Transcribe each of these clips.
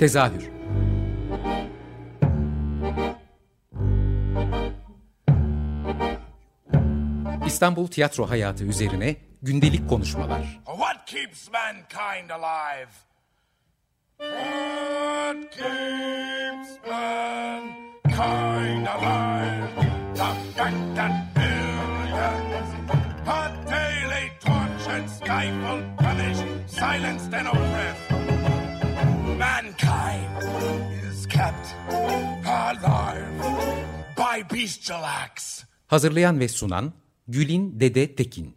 Tezahür İstanbul tiyatro hayatı üzerine gündelik konuşmalar. What keeps mankind alive? What keeps mankind alive? The that billions are daily tortured, stifled, punished, silenced and oppressed. By bestial acts. Hazırlayan ve sunan Gülin Dede Tekin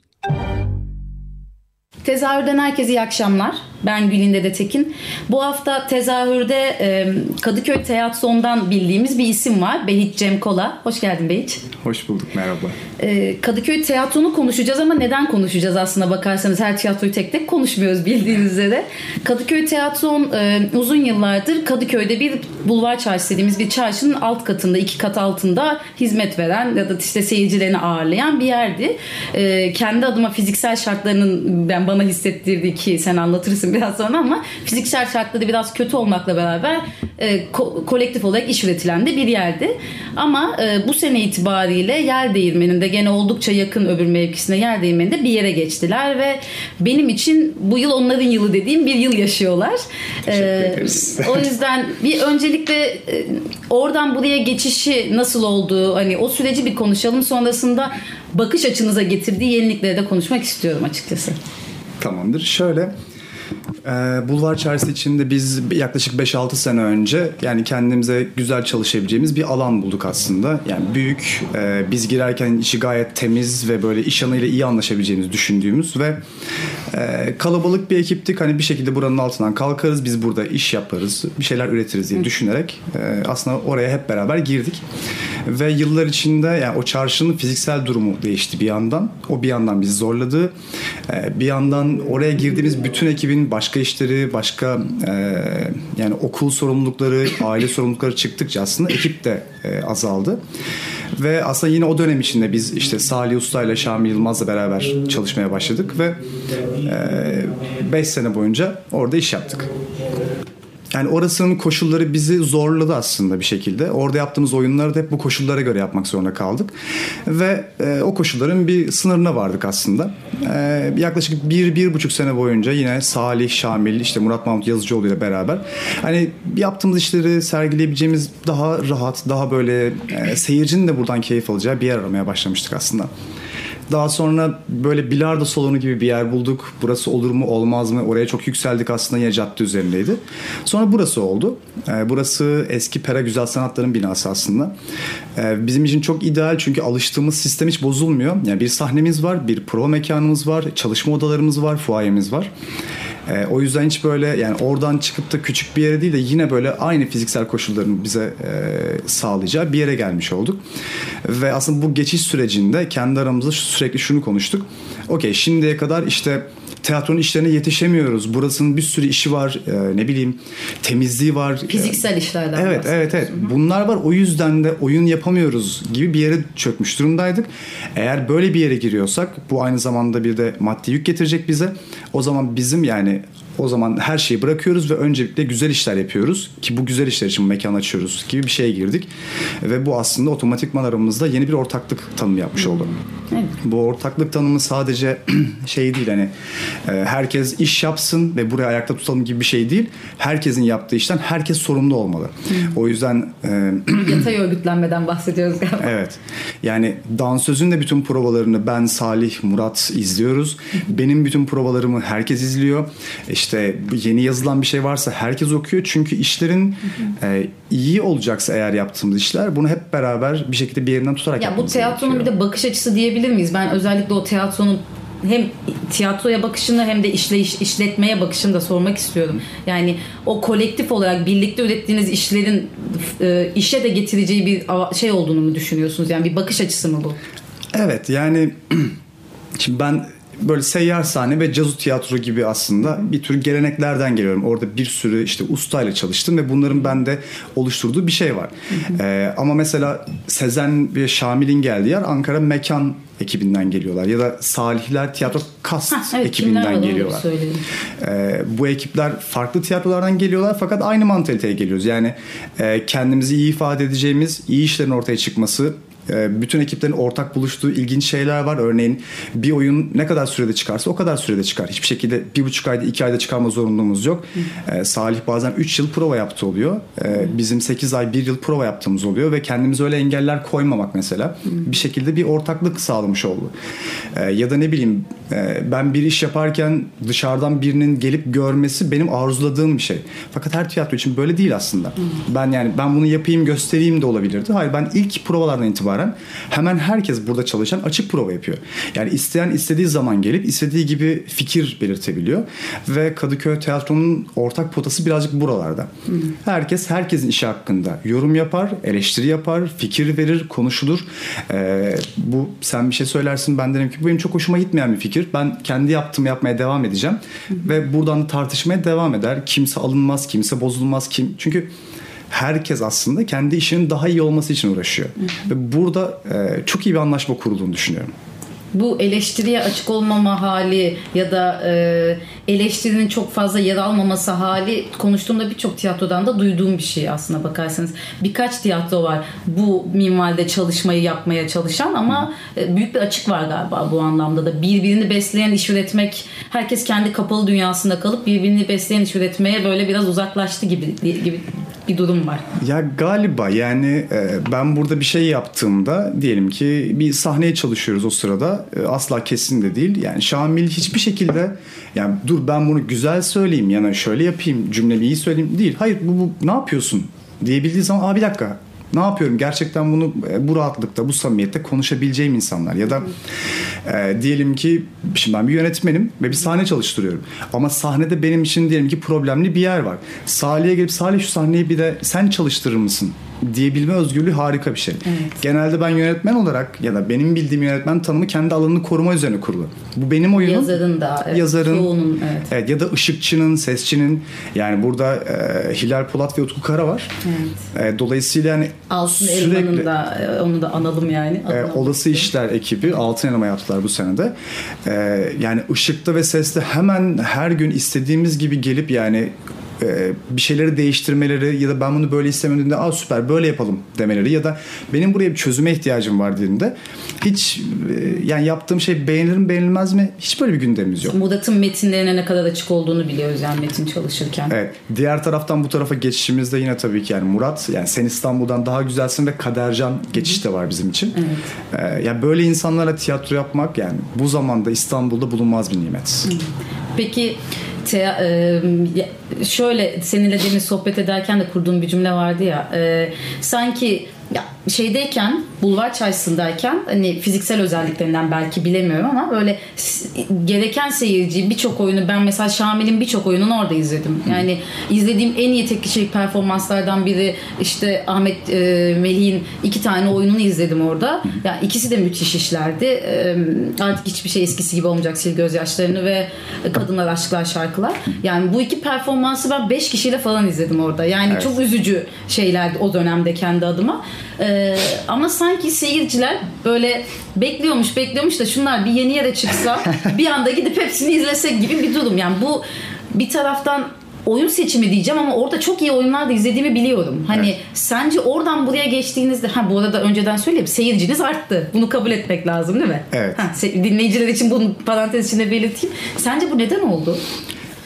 Tezahürden herkese iyi akşamlar. Ben Gülin Dede Tekin. Bu hafta tezahürde e, Kadıköy Teyatrosu'ndan bildiğimiz bir isim var. Behit Cem Kola. Hoş geldin Behit. Hoş bulduk, merhaba. E, Kadıköy Tiyatrosu'nu konuşacağız ama neden konuşacağız aslında bakarsanız her tiyatroyu tek tek konuşmuyoruz bildiğiniz üzere. Kadıköy Tiyatrosu'nun e, uzun yıllardır Kadıköy'de bir bulvar çarşısı dediğimiz bir çarşının alt katında, iki kat altında hizmet veren ya da işte seyircilerini ağırlayan bir yerdi. Kendi adıma fiziksel şartlarının ben bana hissettirdiği ki sen anlatırsın biraz sonra ama fiziksel şartları biraz kötü olmakla beraber e, ko- kolektif olarak iş üretilen de bir yerdi. Ama e, bu sene itibariyle yer değirmeninde gene oldukça yakın öbür mevkisine yer değirmeninde bir yere geçtiler ve benim için bu yıl onların yılı dediğim bir yıl yaşıyorlar. E, o yüzden bir öncelikle e, oradan buraya geçişi nasıl oldu hani o süreci bir konuşalım sonrasında bakış açınıza getirdiği yenilikleri de konuşmak istiyorum açıkçası. Tamamdır. Şöyle Bulvar Çarşısı içinde biz yaklaşık 5-6 sene önce yani kendimize güzel çalışabileceğimiz bir alan bulduk aslında. Yani büyük, e, biz girerken işi gayet temiz ve böyle iş yanıyla iyi anlaşabileceğimizi düşündüğümüz ve e, kalabalık bir ekiptik. Hani bir şekilde buranın altından kalkarız, biz burada iş yaparız, bir şeyler üretiriz diye düşünerek e, aslında oraya hep beraber girdik. Ve yıllar içinde yani o çarşının fiziksel durumu değişti bir yandan. O bir yandan bizi zorladı. Bir yandan oraya girdiğimiz bütün ekibin başka işleri, başka e, yani okul sorumlulukları, aile sorumlulukları çıktıkça aslında ekip de e, azaldı. Ve aslında yine o dönem içinde biz işte Salih Usta ile Şamil Yılmaz'la beraber çalışmaya başladık ve 5 e, sene boyunca orada iş yaptık. Yani orasının koşulları bizi zorladı aslında bir şekilde. Orada yaptığımız oyunları da hep bu koşullara göre yapmak zorunda kaldık. Ve e, o koşulların bir sınırına vardık aslında. E, yaklaşık bir, bir buçuk sene boyunca yine Salih, Şamil, işte Murat Mahmut Yazıcıoğlu ile beraber hani yaptığımız işleri sergileyebileceğimiz daha rahat, daha böyle e, seyircinin de buradan keyif alacağı bir yer aramaya başlamıştık aslında. Daha sonra böyle bilardo salonu gibi bir yer bulduk. Burası olur mu olmaz mı? Oraya çok yükseldik aslında yine cadde üzerindeydi. Sonra burası oldu. Ee, burası eski Pera Güzel Sanatların binası aslında. Ee, bizim için çok ideal çünkü alıştığımız sistem hiç bozulmuyor. Yani bir sahnemiz var, bir prova mekanımız var, çalışma odalarımız var, fuayemiz var. E, o yüzden hiç böyle yani oradan çıkıp da küçük bir yere değil de yine böyle aynı fiziksel koşulların bize e, sağlayacağı bir yere gelmiş olduk. Ve aslında bu geçiş sürecinde kendi aramızda sürekli şunu konuştuk. Okey şimdiye kadar işte tiyatronun işlerine yetişemiyoruz. Burasının bir sürü işi var. E, ne bileyim temizliği var. Fiziksel işlerden. Evet evet evet. Bunlar var. O yüzden de oyun yapamıyoruz gibi bir yere çökmüş durumdaydık. Eğer böyle bir yere giriyorsak bu aynı zamanda bir de maddi yük getirecek bize. O zaman bizim yani o zaman her şeyi bırakıyoruz ve öncelikle güzel işler yapıyoruz ki bu güzel işler için mekan açıyoruz gibi bir şeye girdik ve bu aslında otomatikman aramızda yeni bir ortaklık tanımı yapmış oldu. Evet. Bu ortaklık tanımı sadece şey değil hani e, herkes iş yapsın ve buraya ayakta tutalım gibi bir şey değil. Herkesin yaptığı işten herkes sorumlu olmalı. Hı. O yüzden e, yatay örgütlenmeden bahsediyoruz galiba. Evet. Yani dansözün de bütün provalarını ben Salih Murat izliyoruz. Benim bütün provalarımı herkes izliyor. İşte işte yeni yazılan bir şey varsa herkes okuyor. Çünkü işlerin e, iyi olacaksa eğer yaptığımız işler bunu hep beraber bir şekilde bir yerinden tutarak ya bu tiyatronun gerekiyor. bir de bakış açısı diyebilir miyiz? Ben özellikle o tiyatronun hem tiyatroya bakışını hem de işleyiş, işletmeye bakışını da sormak istiyorum. Yani o kolektif olarak birlikte ürettiğiniz işlerin e, işe de getireceği bir şey olduğunu mu düşünüyorsunuz? Yani bir bakış açısı mı bu? Evet yani şimdi ben böyle seyyar sahne ve cazu tiyatro gibi aslında bir tür geleneklerden geliyorum. Orada bir sürü işte ustayla çalıştım ve bunların bende oluşturduğu bir şey var. Ee, ama mesela Sezen ve Şamil'in geldiği yer Ankara Mekan ekibinden geliyorlar ya da Salihler Tiyatro Kast Ha, evet, ekibinden geliyorlar. Ee, bu ekipler farklı tiyatrolardan geliyorlar fakat aynı mantaliteye geliyoruz. Yani e, kendimizi iyi ifade edeceğimiz, iyi işlerin ortaya çıkması, bütün ekiplerin ortak buluştuğu ilginç şeyler var. Örneğin bir oyun ne kadar sürede çıkarsa o kadar sürede çıkar. Hiçbir şekilde bir buçuk ayda iki ayda çıkarma zorunluluğumuz yok. E, Salih bazen üç yıl prova yaptı oluyor. E, bizim sekiz ay bir yıl prova yaptığımız oluyor ve kendimize öyle engeller koymamak mesela bir şekilde bir ortaklık sağlamış oldu. E, ya da ne bileyim e, ben bir iş yaparken dışarıdan birinin gelip görmesi benim arzuladığım bir şey. Fakat her tiyatro için böyle değil aslında. Ben yani ben bunu yapayım göstereyim de olabilirdi. Hayır ben ilk provalardan itibaren hemen herkes burada çalışan açık prova yapıyor. Yani isteyen istediği zaman gelip istediği gibi fikir belirtebiliyor. Ve Kadıköy Tiyatro'nun ortak potası birazcık buralarda. Herkes herkesin işi hakkında yorum yapar, eleştiri yapar, fikir verir, konuşulur. Ee, bu sen bir şey söylersin ben derim ki bu benim çok hoşuma gitmeyen bir fikir. Ben kendi yaptığımı yapmaya devam edeceğim. Ve buradan da tartışmaya devam eder. Kimse alınmaz, kimse bozulmaz. kim Çünkü herkes aslında kendi işinin daha iyi olması için uğraşıyor. Ve burada e, çok iyi bir anlaşma kurulduğunu düşünüyorum. bu eleştiriye açık olmama hali ya da e, eleştirinin çok fazla yer almaması hali konuştuğumda birçok tiyatrodan da duyduğum bir şey aslına bakarsanız. Birkaç tiyatro var bu minvalde çalışmayı yapmaya çalışan ama e, büyük bir açık var galiba bu anlamda da. Birbirini besleyen iş üretmek, herkes kendi kapalı dünyasında kalıp birbirini besleyen iş üretmeye böyle biraz uzaklaştı gibi gibi bir durum var. Ya galiba yani e, ben burada bir şey yaptığımda diyelim ki bir sahneye çalışıyoruz o sırada e, asla kesin de değil. Yani Şamil hiçbir şekilde yani dur ben bunu güzel söyleyeyim yani şöyle yapayım cümlemi iyi söyleyeyim değil. Hayır bu, bu ne yapıyorsun diyebildiği zaman aa bir dakika ne yapıyorum gerçekten bunu e, bu rahatlıkta bu samimiyette konuşabileceğim insanlar ya da e, diyelim ki şimdi ben bir yönetmenim ve bir sahne çalıştırıyorum ama sahnede benim için diyelim ki problemli bir yer var Salih'e gelip Salih şu sahneyi bir de sen çalıştırır mısın diyebilme özgürlüğü harika bir şey. Evet. Genelde ben yönetmen olarak ya da benim bildiğim yönetmen tanımı kendi alanını koruma üzerine kurulu. Bu benim oyunum. Yazarın da evet, yazarın çoğunun, evet. evet, ya da ışıkçının, sesçinin yani burada e, Hilal Polat ve Utku Kara var. E, dolayısıyla yani Altın sürekli Elman'ın da e, onu da analım yani. e, olası işler ekibi altın elma yaptılar bu senede. E, yani ışıkta ve seste hemen her gün istediğimiz gibi gelip yani e, bir şeyleri değiştirmeleri ya da ben bunu böyle istemiyorum dediğinde aa süper böyle yapalım demeleri ya da benim buraya bir çözüme ihtiyacım var dediğinde hiç e, yani yaptığım şey beğenilir mi beğenilmez mi hiç böyle bir gündemimiz yok. Murat'ın metinlerine ne kadar açık olduğunu biliyoruz yani metin çalışırken. Evet. Diğer taraftan bu tarafa geçişimizde yine tabii ki yani Murat yani sen İstanbul'dan daha güzelsin ve Kadercan geçiş de var bizim için. Ee, yani böyle insanlara tiyatro yapmak yani bu zamanda İstanbul'da bulunmaz bir nimet. Peki te- e, şöyle seninle demin sohbet ederken de kurduğum bir cümle vardı ya e, sanki ya şeydeyken bulvar çarşısındayken hani fiziksel özelliklerinden belki bilemiyorum ama böyle gereken seyirci birçok oyunu ben mesela Şamil'in birçok oyununu orada izledim. Yani izlediğim en iyi tek kişilik performanslardan biri işte Ahmet e, Melih'in iki tane oyununu izledim orada. Yani ikisi de müthiş işlerdi. E, artık hiçbir şey eskisi gibi olmayacak sil gözyaşlarını ve kadınlar aşklar şarkılar. Yani bu iki performansı ben beş kişiyle falan izledim orada. Yani Evet. çok üzücü şeylerdi o dönemde kendi adıma. E, ama sanki seyirciler böyle bekliyormuş bekliyormuş da şunlar bir yeni yere çıksa bir anda gidip hepsini izlesek gibi bir durum. Yani bu bir taraftan oyun seçimi diyeceğim ama orada çok iyi oyunlar da izlediğimi biliyorum. Hani sence oradan buraya geçtiğinizde ha bu arada önceden söyleyeyim seyirciniz arttı. Bunu kabul etmek lazım değil mi? Evet. Ha, dinleyiciler için bunu parantez içinde belirteyim. Sence bu neden oldu?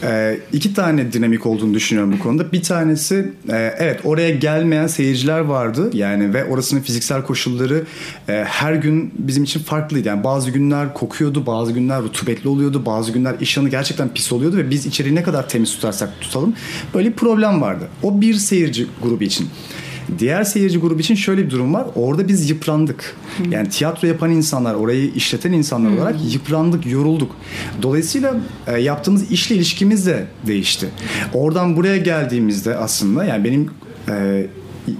Ee, iki tane dinamik olduğunu düşünüyorum bu konuda. Bir tanesi e, evet oraya gelmeyen seyirciler vardı yani ve orasının fiziksel koşulları e, her gün bizim için farklıydı. Yani bazı günler kokuyordu, bazı günler rutubetli oluyordu, bazı günler işanı gerçekten pis oluyordu ve biz içeriği ne kadar temiz tutarsak tutalım böyle bir problem vardı. O bir seyirci grubu için. Diğer seyirci grubu için şöyle bir durum var. Orada biz yıprandık. Yani tiyatro yapan insanlar, orayı işleten insanlar olarak yıprandık, yorulduk. Dolayısıyla e, yaptığımız işle ilişkimiz de değişti. Oradan buraya geldiğimizde aslında yani benim e,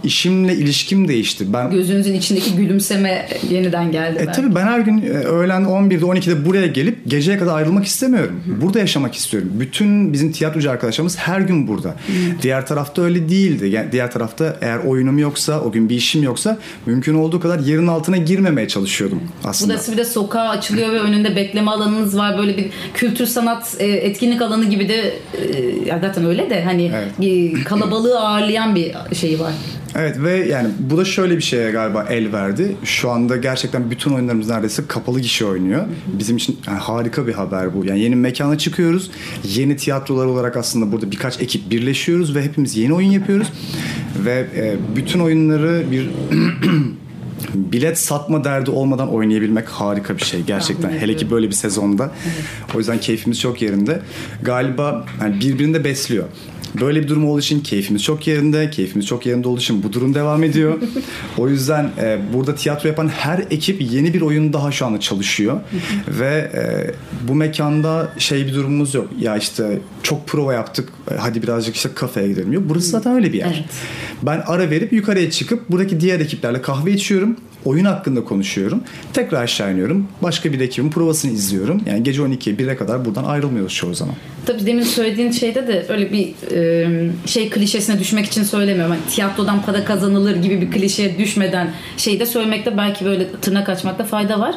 işimle ilişkim değişti. Ben Gözünüzün içindeki gülümseme yeniden geldi. E tabii ben her gün e, öğlen 11'de 12'de buraya gelip geceye kadar ayrılmak istemiyorum. Burada yaşamak istiyorum. Bütün bizim tiyatrocu arkadaşlarımız her gün burada. Diğer tarafta öyle değildi. Yani diğer tarafta eğer oyunum yoksa, o gün bir işim yoksa mümkün olduğu kadar yerin altına girmemeye çalışıyordum aslında. Burası bir de sokağa açılıyor ve önünde bekleme alanınız var. Böyle bir kültür sanat e, etkinlik alanı gibi de e, ya zaten öyle de hani Evet. kalabalığı ağırlayan bir şeyi var. Evet ve yani bu da şöyle bir şeye galiba el verdi. Şu anda gerçekten bütün oyunlarımız neredeyse kapalı gişe oynuyor. Bizim için yani harika bir haber bu. Yani yeni mekana çıkıyoruz. Yeni tiyatrolar olarak aslında burada birkaç ekip birleşiyoruz ve hepimiz yeni oyun yapıyoruz. Ve e, bütün oyunları bir bilet satma derdi olmadan oynayabilmek harika bir şey gerçekten. Hele ki böyle bir sezonda. O yüzden keyfimiz çok yerinde. Galiba yani birbirini de besliyor. Böyle bir durum olduğu için keyfimiz çok yerinde. Keyfimiz çok yerinde olduğu için bu durum devam ediyor. o yüzden e, burada tiyatro yapan her ekip yeni bir oyun daha şu anda çalışıyor. Ve e, bu mekanda şey bir durumumuz yok. Ya işte çok prova yaptık. e, Hadi birazcık işte kafeye gidelim. Yok burası zaten öyle bir yer. Evet. Ben ara verip yukarıya çıkıp buradaki diğer ekiplerle kahve içiyorum. Oyun hakkında konuşuyorum. Tekrar aşağı iniyorum. Başka bir ekibin provasını izliyorum. Yani gece 12'ye 1'e kadar buradan ayrılmıyoruz çoğu zaman. Tabii demin söylediğin şeyde de öyle bir şey klişesine düşmek için söylemiyorum. Hani tiyatrodan para kazanılır gibi bir klişeye düşmeden şeyi de söylemekte belki böyle tırnak açmakta fayda var.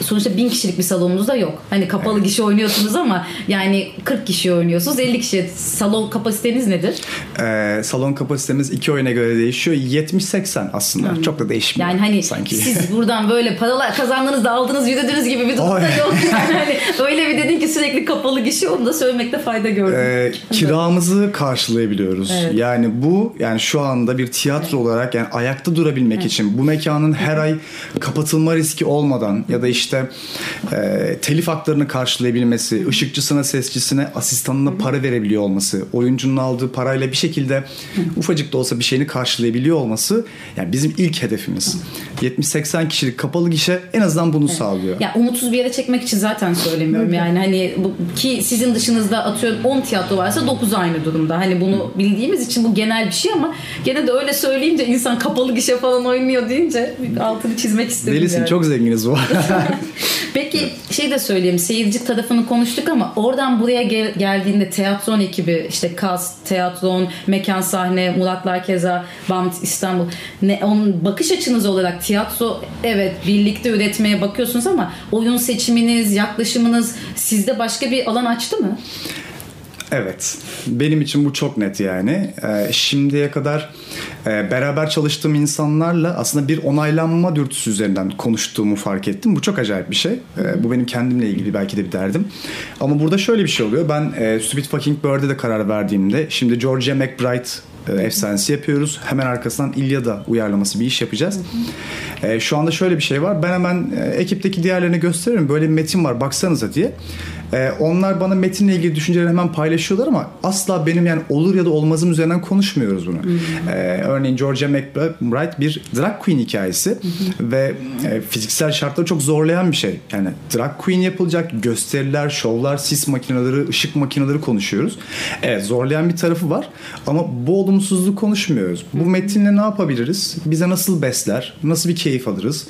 Sonuçta bin kişilik bir salonunuz da yok. Hani kapalı kişi oynuyorsunuz ama yani 40 kişi oynuyorsunuz. 50 kişi. Salon kapasiteniz nedir? Ee, salon kapasitemiz iki oyuna göre değişiyor. 70-80 aslında. Çok da değişmiyor. Yani hani sanki. siz buradan böyle paralar kazandınız da aldınız yürüdünüz gibi bir durum da Oy. yok. Yani hani öyle bir dedin ki sürekli kapalı kişi onu da söylemekte fayda gördüm. Ee, kiramızı karşılayabiliyoruz. Evet. Yani bu yani şu anda bir tiyatro olarak yani ayakta durabilmek için bu mekanın her ay kapatılma riski olmadan ya da işte e, telif haklarını karşılayabilmesi, ışıkçısına, sesçisine, asistanına para verebiliyor olması, oyuncunun aldığı parayla bir şekilde ufacık da olsa bir şeyini karşılayabiliyor olması yani bizim ilk hedefimiz. 70-80 kişilik kapalı gişe en azından bunu sağlıyor. Ya umutsuz bir yere çekmek için zaten söylemiyorum yani hani bu, ki sizin dışınızda atıyorum 10 tiyatro varsa 9 aynı durumda. Hani bunu bildiğimiz için bu genel bir şey ama gene de öyle söyleyince insan kapalı gişe falan oynuyor deyince altını çizmek istedim. Delisin yani. çok zenginiz bu. Peki şey de söyleyeyim seyirci tarafını konuştuk ama oradan buraya gel- geldiğinde tiyatron ekibi işte kas, tiyatron, mekan sahne, Muratlar Keza, BAMT İstanbul ne, onun bakış açınız olarak tiyatro evet birlikte üretmeye bakıyorsunuz ama oyun seçiminiz, yaklaşımınız sizde başka bir alan açtı mı? Evet. Benim için bu çok net yani. Ee, şimdiye kadar e, beraber çalıştığım insanlarla aslında bir onaylanma dürtüsü üzerinden konuştuğumu fark ettim. Bu çok acayip bir şey. Ee, bu benim kendimle ilgili belki de bir derdim. Ama burada şöyle bir şey oluyor. Ben e, Stupid Fucking Bird'e de karar verdiğimde şimdi Georgia McBride efsanesi yapıyoruz. Hemen arkasından İlyada uyarlaması bir iş yapacağız. E, şu anda şöyle bir şey var. Ben hemen e, ekipteki diğerlerine gösteririm. Böyle bir metin var baksanıza diye. E, onlar bana metinle ilgili düşünceleri hemen paylaşıyorlar ama asla benim yani olur ya da olmazım üzerinden konuşmuyoruz bunu. E, örneğin Georgia McBride bir drag queen hikayesi ve e, fiziksel şartları çok zorlayan bir şey. Yani drag queen yapılacak gösteriler, şovlar, sis makineleri, ışık makineleri konuşuyoruz. Evet zorlayan bir tarafı var ama bu olumsuzluğu konuşmuyoruz. Bu metinle ne yapabiliriz? Bize nasıl besler? Nasıl bir keyif alırız?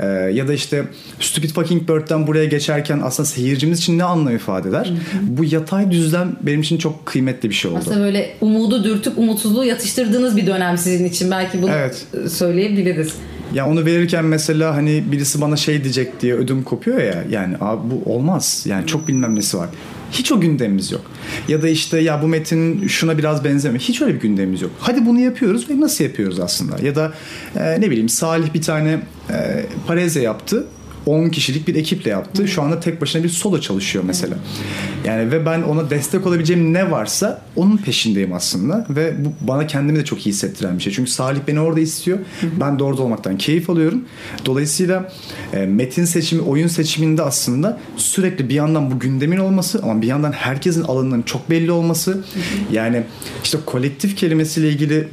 E, ya da işte Stupid Fucking Bird'den buraya geçerken aslında seyircimiz için ne anlam ifade eder? Bu yatay düzlem benim için çok kıymetli bir şey oldu. Aslında böyle umudu dürtüp umutsuzluğu yatıştırdığınız bir dönem sizin için belki bunu Evet. söyleyebiliriz. Ya onu verirken mesela hani birisi bana şey diyecek diye ödüm kopuyor ya. Yani abi bu olmaz. Yani çok bilmem nesi var. Hiç o gündemimiz yok. Ya da işte ya bu metin şuna biraz benzemiyor. Hiç öyle bir gündemimiz yok. Hadi bunu yapıyoruz ve nasıl yapıyoruz aslında? Ya da e, ne bileyim Salih bir tane e, pareze yaptı. 10 kişilik bir ekiple yaptı. Şu anda tek başına bir solo çalışıyor mesela. Yani ve ben ona destek olabileceğim ne varsa onun peşindeyim aslında ve bu bana kendimi de çok iyi hissettiren bir şey. Çünkü Salih beni orada istiyor. Ben de orada olmaktan keyif alıyorum. Dolayısıyla e, metin seçimi, oyun seçiminde aslında sürekli bir yandan bu gündemin olması ama bir yandan herkesin alanının çok belli olması. Yani işte kolektif kelimesiyle ilgili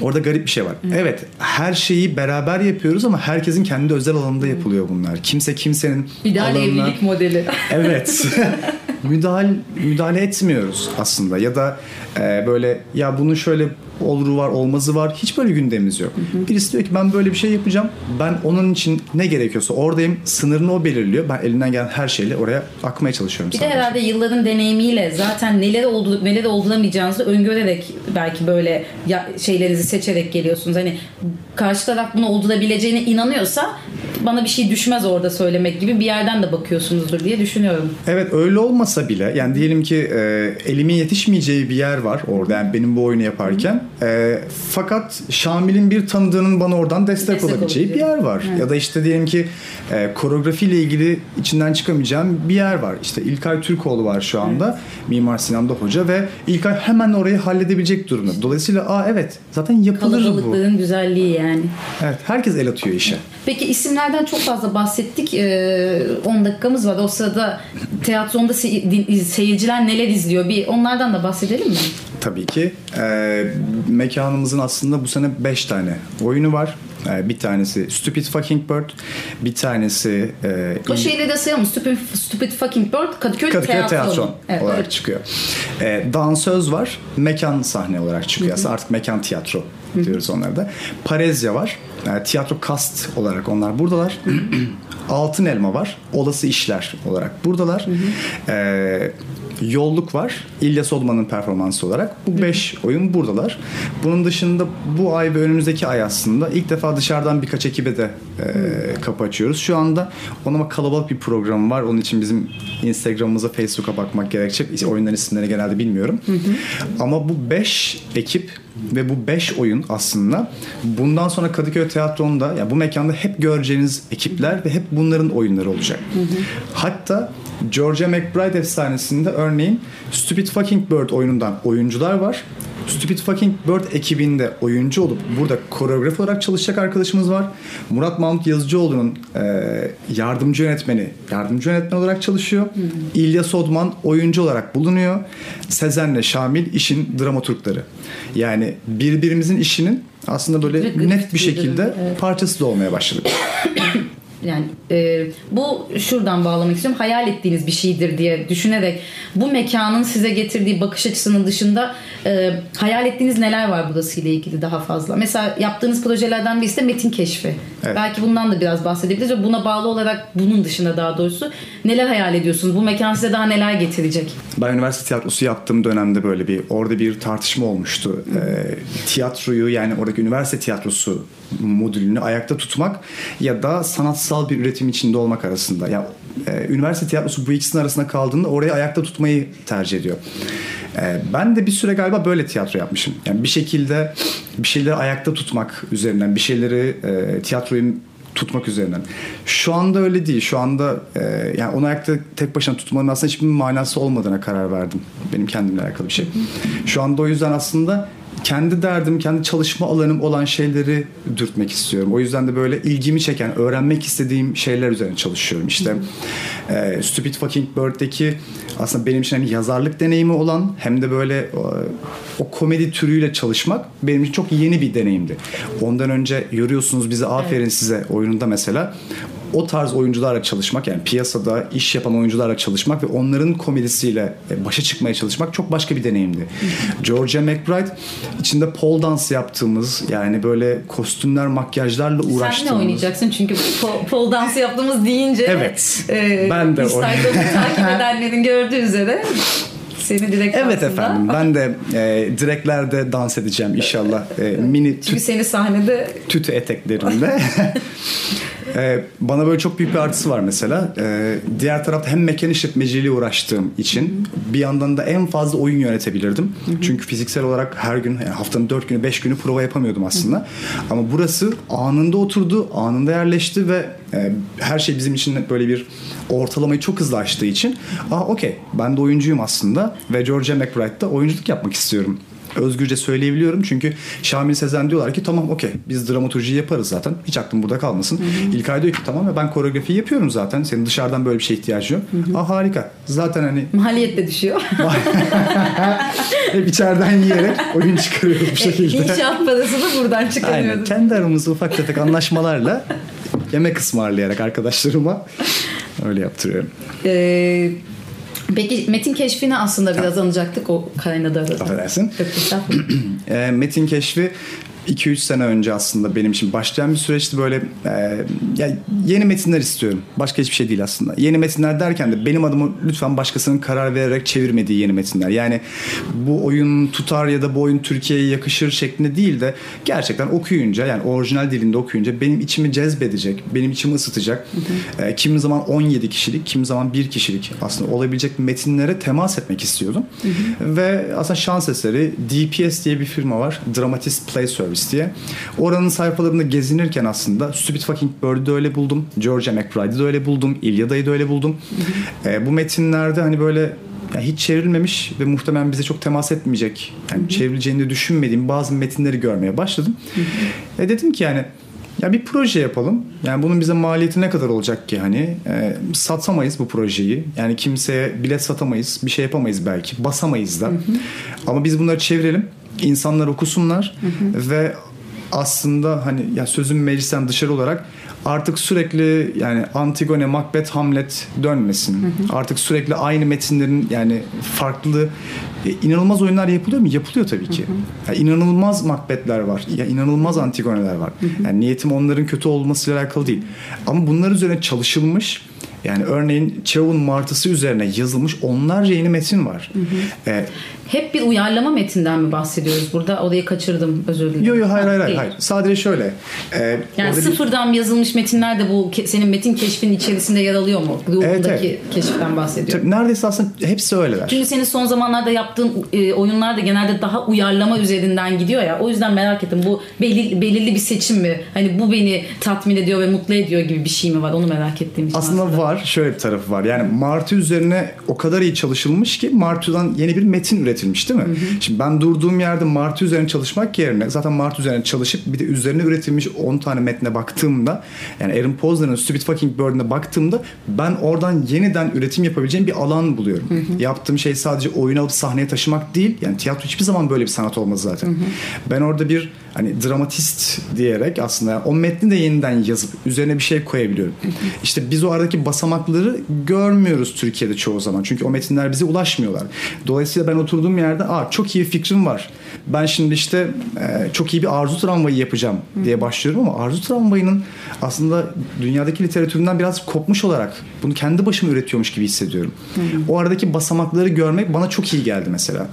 Orada garip bir şey var. Evet her şeyi beraber yapıyoruz ama herkesin kendi özel alanında yapılıyor bunlar. Kimse kimsenin İdeal alanına... evlilik modeli. Evet. müdahale müdahale etmiyoruz aslında ya da e, böyle ya bunun şöyle oluru var, olmazı var. Hiç böyle gündemimiz yok. Hı hı. Birisi diyor ki ben böyle bir şey yapacağım. Ben onun için ne gerekiyorsa oradayım. Sınırını o belirliyor. Ben elinden gelen her şeyle oraya akmaya çalışıyorum. Bir sadece. de herhalde yılların deneyimiyle zaten neler oldu, neler olduramayacağınızı öngörerek belki böyle şeylerinizi seçerek geliyorsunuz. Hani karşı taraf bunu oldurabileceğine inanıyorsa bana bir şey düşmez orada söylemek gibi bir yerden de bakıyorsunuzdur diye düşünüyorum. Evet öyle olmasa bile yani diyelim ki e, elimin yetişmeyeceği bir yer var orada yani benim bu oyunu yaparken e, fakat Şamil'in bir tanıdığının bana oradan destek, destek olabileceği olabilir. bir yer var. Evet. Ya da işte diyelim ki e, koreografiyle ilgili içinden çıkamayacağım bir yer var. İşte İlkay Türkoğlu var şu anda. Evet. Mimar Sinan'da hoca ve İlkay hemen orayı halledebilik durumda. Dolayısıyla aa evet zaten yapılır bu. Kalabalıklığın güzelliği yani. Evet herkes el atıyor işe. Peki isimlerden çok fazla bahsettik. 10 ee, dakikamız var. O sırada tiyatronda seyirciler neler izliyor? Bir onlardan da bahsedelim mi? Tabii ki. E, mekanımızın aslında bu sene 5 tane oyunu var. E, bir tanesi Stupid Fucking Bird, bir tanesi... E, o şeyle de sayalım. Stupid, Stupid Fucking Bird Kadıköy, Kadıköy tiyatron evet, olarak evet. çıkıyor. E, dansöz var. Mekan sahne olarak çıkıyor. Hı-hı. Artık mekan tiyatro diyoruz onlara da. Parezya var. Yani tiyatro kast olarak onlar buradalar. Altın Elma var. Olası işler olarak buradalar. Hı hı. Ee, Yolluk var. İlyas Olman'ın performansı olarak. Bu beş oyun buradalar. Bunun dışında bu ay ve önümüzdeki ay aslında ilk defa dışarıdan birkaç ekibe de e, kapı açıyoruz. Şu anda ona kalabalık bir program var. Onun için bizim Instagram'ımıza, Facebook'a bakmak gerekecek. Oyunların isimlerini genelde bilmiyorum. Hı hı. Ama bu beş ekip ve bu beş oyun aslında bundan sonra Kadıköy Tiyatro'nda yani bu mekanda hep göreceğiniz ekipler ve hep bunların oyunları olacak. Hı hı. Hatta Georgia McBride efsanesinde örneğin Stupid Fucking Bird oyunundan oyuncular var. Stupid Fucking Bird ekibinde oyuncu olup burada koreograf olarak çalışacak arkadaşımız var. Murat Mahmut Yazıcıoğlu'nun e, yardımcı yönetmeni, yardımcı yönetmen olarak çalışıyor. Hmm. İlya Sodman oyuncu olarak bulunuyor. Sezen'le Şamil işin dramaturgları. Yani birbirimizin işinin aslında böyle net bir şekilde parçası da olmaya başladık. Yani e, bu şuradan bağlamak istiyorum. Hayal ettiğiniz bir şeydir diye düşünerek bu mekanın size getirdiği bakış açısının dışında e, hayal ettiğiniz neler var burasıyla ilgili daha fazla? Mesela yaptığınız projelerden birisi de metin keşfi. Evet. Belki bundan da biraz bahsedebiliriz ve buna bağlı olarak bunun dışında daha doğrusu neler hayal ediyorsunuz? Bu mekan size daha neler getirecek? Ben üniversite tiyatrosu yaptığım dönemde böyle bir orada bir tartışma olmuştu. E, tiyatroyu yani oradaki üniversite tiyatrosu modülünü ayakta tutmak ya da sanatsal bir üretim içinde olmak arasında. Ya e, üniversite tiyatrosu bu ikisinin arasında kaldığında orayı ayakta tutmayı tercih ediyor. E, ben de bir süre galiba böyle tiyatro yapmışım. Yani bir şekilde bir şeyleri ayakta tutmak üzerinden, bir şeyleri e, tiyatroyu tutmak üzerinden. Şu anda öyle değil. Şu anda e, yani onu ayakta tek başına tutmanın aslında hiçbir manası olmadığına karar verdim. Benim kendimle alakalı bir şey. Şu anda o yüzden aslında kendi derdim, kendi çalışma alanım olan şeyleri dürtmek istiyorum. O yüzden de böyle ilgimi çeken, öğrenmek istediğim şeyler üzerine çalışıyorum. İşte e, Stupid Fucking Bird'deki aslında benim için hani yazarlık deneyimi olan hem de böyle o, o komedi türüyle çalışmak benim için çok yeni bir deneyimdi. Ondan önce yoruyorsunuz bizi aferin evet. size oyununda mesela o tarz oyuncularla çalışmak yani piyasada iş yapan oyuncularla çalışmak ve onların komedisiyle e, başa çıkmaya çalışmak çok başka bir deneyimdi. Georgia McBride içinde pole dans yaptığımız yani böyle kostümler makyajlarla uğraştığımız. Sen de oynayacaksın çünkü pole dansı yaptığımız deyince evet. E, ben de Instagram'ı takip edenlerin gördüğü üzere seni direkt Evet efendim. Ben de e, direklerde dans edeceğim inşallah. E, mini Çünkü seni sahnede tütü eteklerimle. Ee, bana böyle çok büyük bir artısı var mesela. Ee, diğer tarafta hem mekan işletmeciliği uğraştığım için bir yandan da en fazla oyun yönetebilirdim. Çünkü fiziksel olarak her gün yani haftanın dört günü beş günü prova yapamıyordum aslında. Ama burası anında oturdu, anında yerleşti ve e, her şey bizim için böyle bir ortalamayı çok hızlı aştığı için aa okey ben de oyuncuyum aslında ve Georgia McBride'da oyunculuk yapmak istiyorum özgürce söyleyebiliyorum. Çünkü Şamil Sezen diyorlar ki tamam okey biz dramaturji yaparız zaten. Hiç aklım burada kalmasın. Hı hı. İlkay diyor ki tamam ya ben koreografi yapıyorum zaten. Senin dışarıdan böyle bir şey ihtiyacın yok. Hı hı. Aa harika. Zaten hani maliyet de düşüyor. Hep içeriden yiyerek oyun çıkarıyoruz bu şekilde. İnşaat parasını buradan çıkarıyoruz. Aynen. Kendi aramızda ufak tefek anlaşmalarla yemek ısmarlayarak arkadaşlarıma öyle yaptırıyorum. Eee Peki metin keşfini aslında biraz anacaktık o kaynada. Affedersin. e, metin keşfi 2-3 sene önce aslında benim için başlayan bir süreçti böyle e, ya yeni metinler istiyorum. Başka hiçbir şey değil aslında. Yeni metinler derken de benim adımı lütfen başkasının karar vererek çevirmediği yeni metinler. Yani bu oyun tutar ya da bu oyun Türkiye'ye yakışır şeklinde değil de gerçekten okuyunca yani orijinal dilinde okuyunca benim içimi cezbedecek, benim içimi ısıtacak. Hı hı. E, kimi zaman 17 kişilik, kimi zaman 1 kişilik aslında olabilecek metinlere temas etmek istiyordum. Hı hı. Ve aslında şans eseri DPS diye bir firma var. Dramatist Play Service Service diye. Oranın sayfalarında gezinirken aslında Stupid Fucking Bird'ü de öyle buldum. Georgia McBride'ı da öyle buldum. İlyada'yı da öyle buldum. E, bu metinlerde hani böyle yani hiç çevrilmemiş ve muhtemelen bize çok temas etmeyecek. Yani çevrileceğini düşünmediğim bazı metinleri görmeye başladım. e dedim ki yani ya bir proje yapalım. Yani bunun bize maliyeti ne kadar olacak ki hani? E, satamayız bu projeyi. Yani kimseye bilet satamayız. Bir şey yapamayız belki. Basamayız da. Hı hı. Ama biz bunları çevirelim insanlar okusunlar hı hı. ve aslında hani ya sözüm meclisten dışarı olarak artık sürekli yani Antigone, Macbeth, Hamlet dönmesin. Hı hı. Artık sürekli aynı metinlerin yani farklı e, inanılmaz oyunlar yapılıyor mu? Yapılıyor tabii ki. Hı hı. Yani inanılmaz Macbeth'ler var. Ya inanılmaz Antigone'ler var. Hı hı. Yani niyetim onların kötü olmasıyla alakalı değil. Ama bunlar üzerine çalışılmış yani örneğin Çavun Martısı üzerine yazılmış onlarca yeni metin var. Hı hı. Ee, hep bir uyarlama metinden mi bahsediyoruz burada? Olayı kaçırdım özür dilerim. Yok yok hayır hayır, hayır hayır. Sadece şöyle. E, yani sıfırdan bir... yazılmış metinler de bu senin metin keşfinin içerisinde yer alıyor mu? Ruhundaki evet, evet. keşiften bahsediyorum. Tabii, neredeyse aslında hepsi öyleler. Çünkü senin son zamanlarda yaptığın e, oyunlar da genelde daha uyarlama üzerinden gidiyor ya. O yüzden merak ettim. Bu belirli, belirli bir seçim mi? Hani bu beni tatmin ediyor ve mutlu ediyor gibi bir şey mi var? Onu merak ettiğim için. Aslında, aslında. var. Şöyle bir tarafı var. Yani Martı üzerine o kadar iyi çalışılmış ki Martı'dan yeni bir metin üretilmiş üretilmiş değil mi? Hı hı. Şimdi ben durduğum yerde Martı üzerine çalışmak yerine zaten Martı üzerine çalışıp bir de üzerine üretilmiş 10 tane metne baktığımda yani Aaron Posner'ın Stupid Fucking Bird'ine baktığımda ben oradan yeniden üretim yapabileceğim bir alan buluyorum. Hı hı. Yaptığım şey sadece oyunu alıp sahneye taşımak değil. Yani tiyatro hiçbir zaman böyle bir sanat olmaz zaten. Hı hı. Ben orada bir hani dramatist diyerek aslında o metni de yeniden yazıp üzerine bir şey koyabiliyorum. İşte biz o aradaki basamakları görmüyoruz Türkiye'de çoğu zaman. Çünkü o metinler bize ulaşmıyorlar. Dolayısıyla ben oturduğum yerde Aa, çok iyi fikrim var. Ben şimdi işte e, çok iyi bir arzu tramvayı yapacağım diye başlıyorum ama arzu tramvayının aslında dünyadaki literatüründen biraz kopmuş olarak bunu kendi başıma üretiyormuş gibi hissediyorum. O aradaki basamakları görmek bana çok iyi geldi mesela.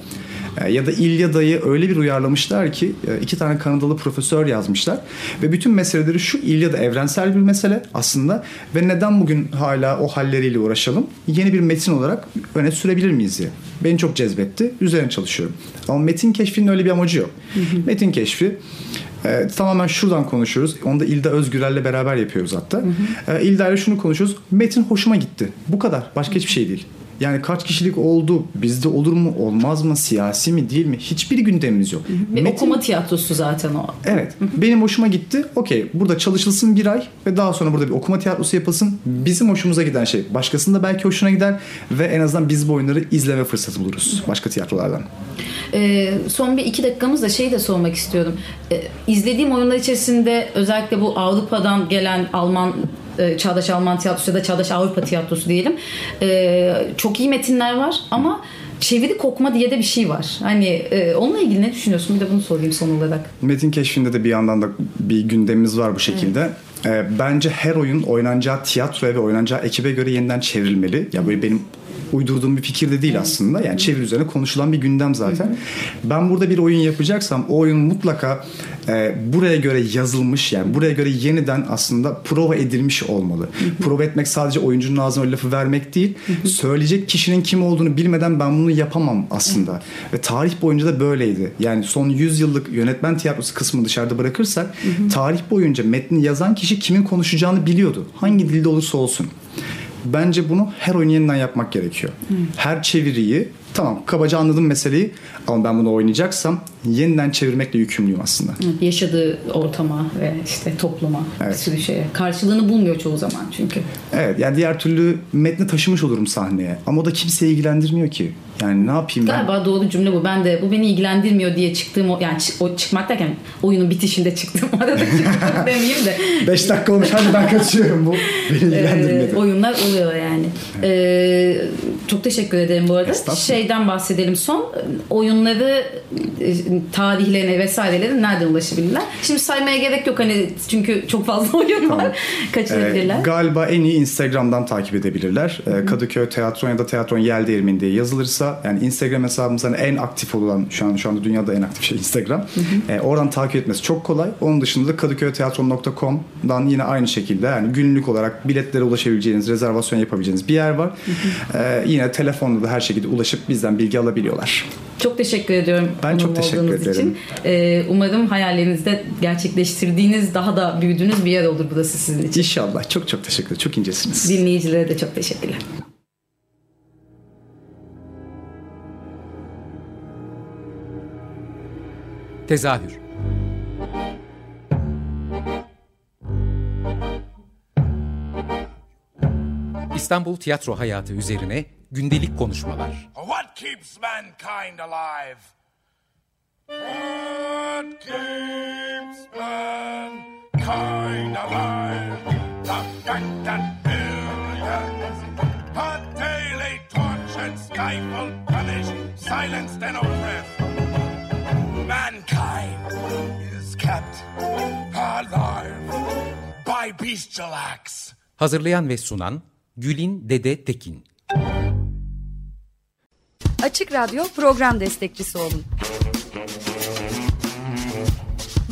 E, ya da İlyada'yı öyle bir uyarlamışlar ki e, iki tane Kanadalı profesör yazmışlar ve bütün meseleleri şu İlyada evrensel bir mesele aslında ve neden bugün hala o halleriyle uğraşalım? Yeni bir metin olarak öne sürebilir miyiz diye. Beni çok cezbetti. Üzerine çalışıyorum. Ama metin keşfinin öyle bir amacı yok. metin keşfi e, tamamen şuradan konuşuyoruz. Onu da İlda Özgürel'le beraber yapıyoruz hatta. Hı hı. E, İlda ile şunu konuşuyoruz. Metin hoşuma gitti. Bu kadar. Başka hiçbir şey değil. Yani kaç kişilik oldu? Bizde olur mu? Olmaz mı? Siyasi mi? Değil mi? Hiçbir gündemimiz yok. Bir Metin, okuma tiyatrosu zaten o. Evet. benim hoşuma gitti. Okey. Burada çalışılsın bir ay ve daha sonra burada bir okuma tiyatrosu yapılsın. Bizim hoşumuza giden şey. Başkasının da belki hoşuna gider ve en azından biz bu oyunları izleme fırsatı buluruz. Başka tiyatrolardan. Ee, son bir iki dakikamızda şeyi de sormak istiyordum. Ee, izlediğim oyunlar içerisinde özellikle bu Avrupa'dan gelen Alman e, Çağdaş Alman Tiyatrosu ya da Çağdaş Avrupa Tiyatrosu diyelim. E, çok iyi metinler var ama çeviri kokma diye de bir şey var. Hani e, onunla ilgili ne düşünüyorsun? Bir de bunu sorayım son olarak. Metin keşfinde de bir yandan da bir gündemimiz var bu şekilde. Evet. E, bence her oyun oynanacağı tiyatroya ve oynanacağı ekibe göre yeniden çevrilmeli. Ya böyle benim uydurduğum bir fikir de değil aslında. Yani çeviri üzerine konuşulan bir gündem zaten. Ben burada bir oyun yapacaksam o oyun mutlaka e, buraya göre yazılmış yani buraya göre yeniden aslında prova edilmiş olmalı. prova etmek sadece oyuncunun ağzına o lafı vermek değil. söyleyecek kişinin kim olduğunu bilmeden ben bunu yapamam aslında. Ve tarih boyunca da böyleydi. Yani son 100 yıllık yönetmen tiyatrosu kısmını dışarıda bırakırsak tarih boyunca metni yazan kişi kimin konuşacağını biliyordu. Hangi dilde olursa olsun. Bence bunu her oyun yeniden yapmak gerekiyor. Hı. Her çeviriyi Tamam kabaca anladım meseleyi ama ben bunu oynayacaksam yeniden çevirmekle yükümlüyüm aslında. Evet, yaşadığı ortama ve işte topluma evet. bir sürü şeye. Karşılığını bulmuyor çoğu zaman çünkü. Evet yani diğer türlü metni taşımış olurum sahneye ama o da kimseyi ilgilendirmiyor ki. Yani ne yapayım ben? Galiba doğru cümle bu. Ben de bu beni ilgilendirmiyor diye çıktığım o yani o çıkmak derken oyunun bitişinde çıktım. Arada çıktım demeyeyim de. 5 dakika olmuş hadi ben kaçıyorum bu. Beni ilgilendirmedi. Ee, oyunlar oluyor yani. Ee, çok teşekkür ederim bu arada. Şeyden bahsedelim son. Oyunları e, tarihlerine vesaireleri nereden ulaşabilirler? Şimdi saymaya gerek yok hani çünkü çok fazla oyun var. Tamam. Kaçırabilirler. Ee, galiba en iyi Instagram'dan takip edebilirler. Ee, Kadıköy Teatron ya da Teatron Yel Değirmeni diye yazılırsa yani Instagram hesabımız hani en aktif olan şu an şu anda dünyada en aktif şey Instagram. Ee, oradan takip etmesi çok kolay. Onun dışında da kadıköyteatron.com'dan yine aynı şekilde yani günlük olarak biletlere ulaşabileceğiniz, rezervasyon yapabileceğiniz bir yer var. Ee, yine telefonla da her şekilde ulaşıp bizden bilgi alabiliyorlar. Çok teşekkür ediyorum. Ben çok teşekkür ederim. Için. Ee, umarım hayallerinizde gerçekleştirdiğiniz daha da büyüdüğünüz bir yer olur burası sizin için. İnşallah. Çok çok teşekkür ederim. Çok incesiniz. Dinleyicilere de çok teşekkürler. Tezahür İstanbul tiyatro hayatı üzerine gündelik konuşmalar. What keeps mankind alive? What keeps mankind alive? The fact that billions are daily tortured, stifled, punished, silenced and oppressed. Mankind is kept alive by bestial acts. Hazırlayan ve sunan Gülin Dede Tekin Açık Radyo program destekçisi olun.